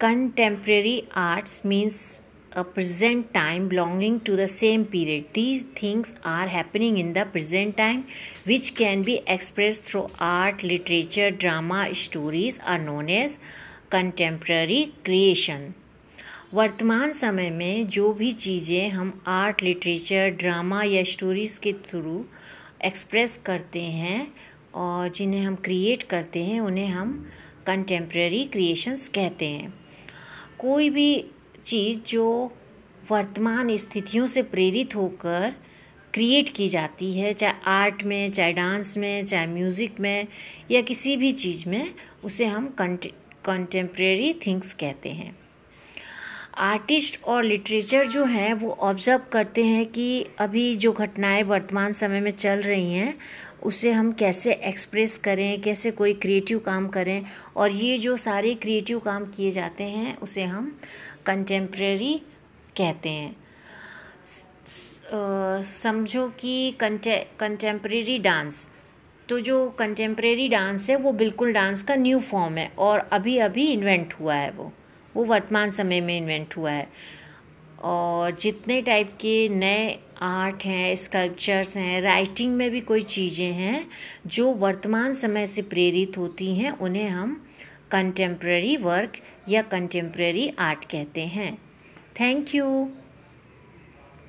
Contemporary arts means a present time belonging to the same period these things are happening in the present time which can be express through art literature drama stories are known as contemporary creation वर्तमान समय में जो भी चीज़ें हम art literature drama या stories के through express करते हैं और जिन्हें हम क्रिएट करते हैं, उन्हें हम कंटेम्प्रेरी क्रिएशंस कहते हैं। कोई भी चीज़ जो वर्तमान स्थितियों से प्रेरित होकर क्रिएट की जाती है, चाहे आर्ट में, चाहे डांस में, चाहे म्यूज़िक में, या किसी भी चीज़ में, उसे हम कंटेम्प्रेरी थिंग्स कहते हैं। आर्टिस्ट और लिटरेचर जो हैं, वो ऑब्ज़र्व करते हैं कि अभी जो घटनाएँ वर्तमान समय में चल रही हैं उसे हम कैसे एक्सप्रेस करें, कैसे कोई क्रिएटिव काम करें और ये जो सारे क्रिएटिव काम किए जाते हैं, उसे हम कंटेम्प्रेरी कहते हैं। समझो कि कंटे कंटेम्प्रेरी डांस तो जो कंटेम्प्रेरी डांस है, वो बिल्कुल डांस का न्यू फॉर्म है और अभी अभी इन्वेंट हुआ है वो। वो वर्तमान समय में इन्वेंट हुआ है। और जितने टाइप के नए आर्ट हैं स्कल्पचर्स हैं राइटिंग में भी कोई चीज़ें हैं, जो वर्तमान समय से प्रेरित होती हैं, उन्हें हम कंटेम्प्रेरी वर्क या कंटेम्प्रेरी आर्ट कहते हैं। Thank you